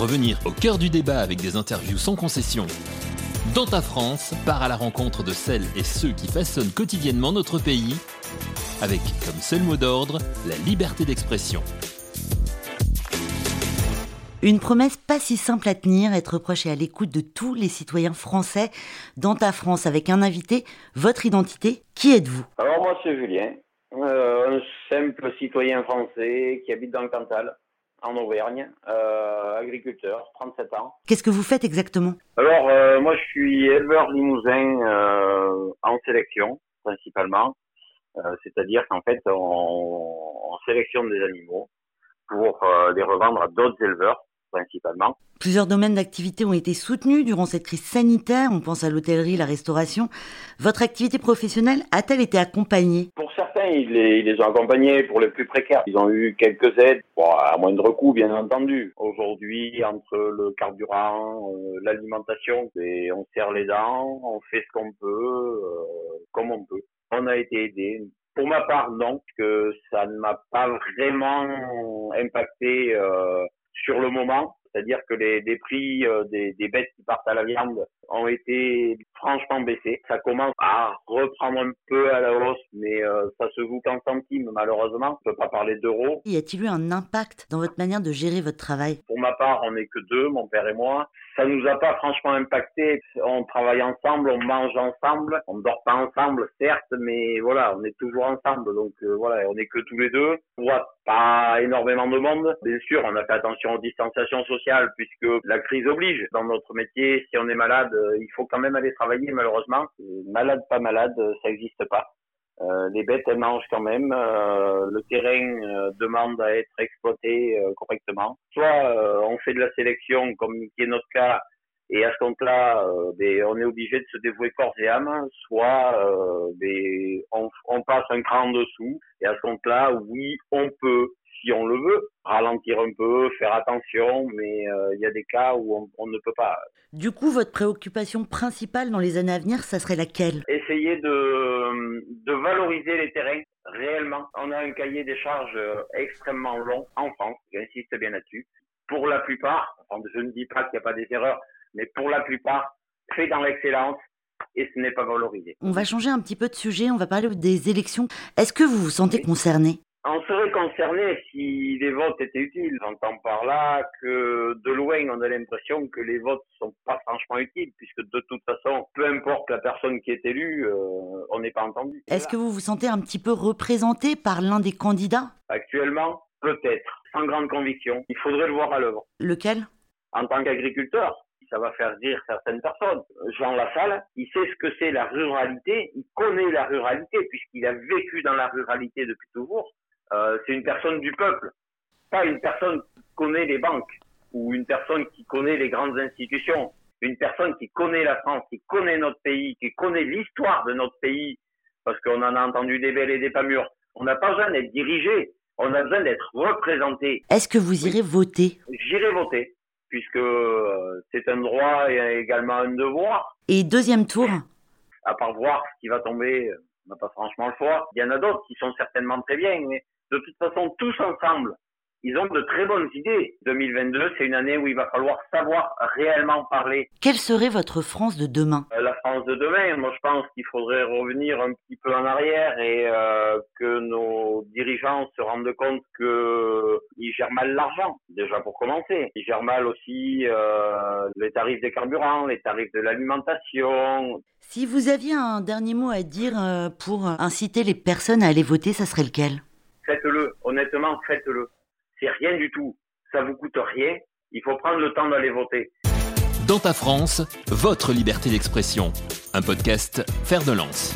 Revenir au cœur du débat avec des interviews sans concession. Dans ta France, part à la rencontre de celles et ceux qui façonnent quotidiennement notre pays, avec comme seul mot d'ordre la liberté d'expression. Une promesse pas si simple à tenir, être proche et à l'écoute de tous les citoyens français dans ta France avec un invité, votre identité, qui êtes-vous? Alors moi c'est Julien, euh, un simple citoyen français qui habite dans le Cantal, en Auvergne, euh, agriculteur, 37 ans. Qu'est-ce que vous faites exactement? Alors euh, moi je suis éleveur limousin euh, en sélection principalement, euh, c'est-à-dire qu'en fait on, on sélectionne des animaux pour les revendre à d'autres éleveurs principalement. Plusieurs domaines d'activité ont été soutenus durant cette crise sanitaire. On pense à l'hôtellerie, la restauration. Votre activité professionnelle a-t-elle été accompagnée? Pour ils les, ont accompagnés pour les plus précaires. Ils ont eu quelques aides, bon, à moindre coût, bien entendu. Aujourd'hui, entre le carburant, euh, l'alimentation, on serre les dents, on fait ce qu'on peut, euh, comme on peut. On a été aidés. Pour ma part, que ça ne m'a pas vraiment impacté euh, sur le moment. C'est-à-dire que les, prix des bêtes qui partent à la viande ont été franchement baissés. Ça commence à reprendre un peu à la hausse, mais euh, ça se joue qu'en centimes malheureusement. On peut pas parler d'euros. Y a-t-il eu un impact dans votre manière de gérer votre travail? Pour ma part, on n'est que deux, mon père et moi. Ça nous a pas franchement impacté. On travaille ensemble, on mange ensemble, on dort pas ensemble, certes, mais voilà, on est toujours ensemble. Donc euh, voilà, on n'est que tous les deux. On voit pas énormément de monde. Bien sûr, on a fait attention aux distanciations sociales puisque la crise oblige. Dans notre métier, si on est malade, il faut quand même aller travailler malheureusement. Malade, pas malade, euh, ça n'existe pas. Euh, les bêtes, elles mangent quand même. Euh, le terrain euh, demande à être exploité euh, correctement. Soit euh, on fait de la sélection, comme qui est notre cas, et à ce compte-là, euh, ben, on est obligé de se dévouer corps et âme. Soit euh, ben, on, on passe un cran en dessous, et à ce compte-là, oui, on peut, si on le veut, ralentir un peu, faire attention, mais euh, il y a des cas où on, on ne peut pas. Du coup, votre préoccupation principale dans les années à venir, ça serait laquelle? Essayer de, de valoriser les terrains réellement. On a un cahier des charges euh, extrêmement long en France, j'insiste bien là-dessus. Pour la plupart, enfin, je ne dis pas qu'il n'y a pas des erreurs, mais pour la plupart, fait dans l'excellence et ce n'est pas valorisé. On va changer un petit peu de sujet, on va parler des élections. Est-ce que vous vous sentez concerné? On serait concerné si les votes étaient utiles. J'entends par là que de loin, on a l'impression que les votes sont pas franchement utiles, puisque de toute façon, peu importe la personne qui est élue, euh, on n'est pas entendu. Est-ce que vous vous sentez un petit peu représenté par l'un des candidats? Actuellement, peut-être, sans grande conviction. Il faudrait le voir à l'œuvre. Lequel? En tant qu'agriculteur, ça va faire dire certaines personnes. Jean Lassalle, il sait ce que c'est la ruralité, il connaît la ruralité puisqu'il a vécu dans la ruralité depuis toujours. Euh, c'est une personne du peuple, pas une personne qui connaît les banques ou une personne qui connaît les grandes institutions. Une personne qui connaît la France, qui connaît notre pays, qui connaît l'histoire de notre pays, parce qu'on en a entendu des belles et des pas mûres. On n'a pas besoin d'être dirigé, on a besoin d'être représenté. Est-ce que vous irez voter? J'irai voter, puisque euh, c'est un droit et également un devoir. Et deuxième tour? À part voir ce qui va tomber, on n'a pas franchement le choix. Il y en a d'autres qui sont certainement très bien, mais de toute façon, tous ensemble, ils ont de très bonnes idées. 2022, c'est une année où il va falloir savoir réellement parler. Quelle serait votre France de demain? Euh, La France de demain, moi je pense qu'il faudrait revenir un petit peu en arrière et euh, que nos dirigeants se rendent compte que ils gèrent mal l'argent, déjà pour commencer. Ils gèrent mal aussi euh, les tarifs des carburants, les tarifs de l'alimentation. Si vous aviez un dernier mot à dire pour inciter les personnes à aller voter, ça serait lequel? Faites-le, honnêtement, faites-le. C'est rien du tout. Ça vous coûte rien. Il faut prendre le temps d'aller voter. Dans ta France, votre liberté d'expression. Un podcast Faire de lance.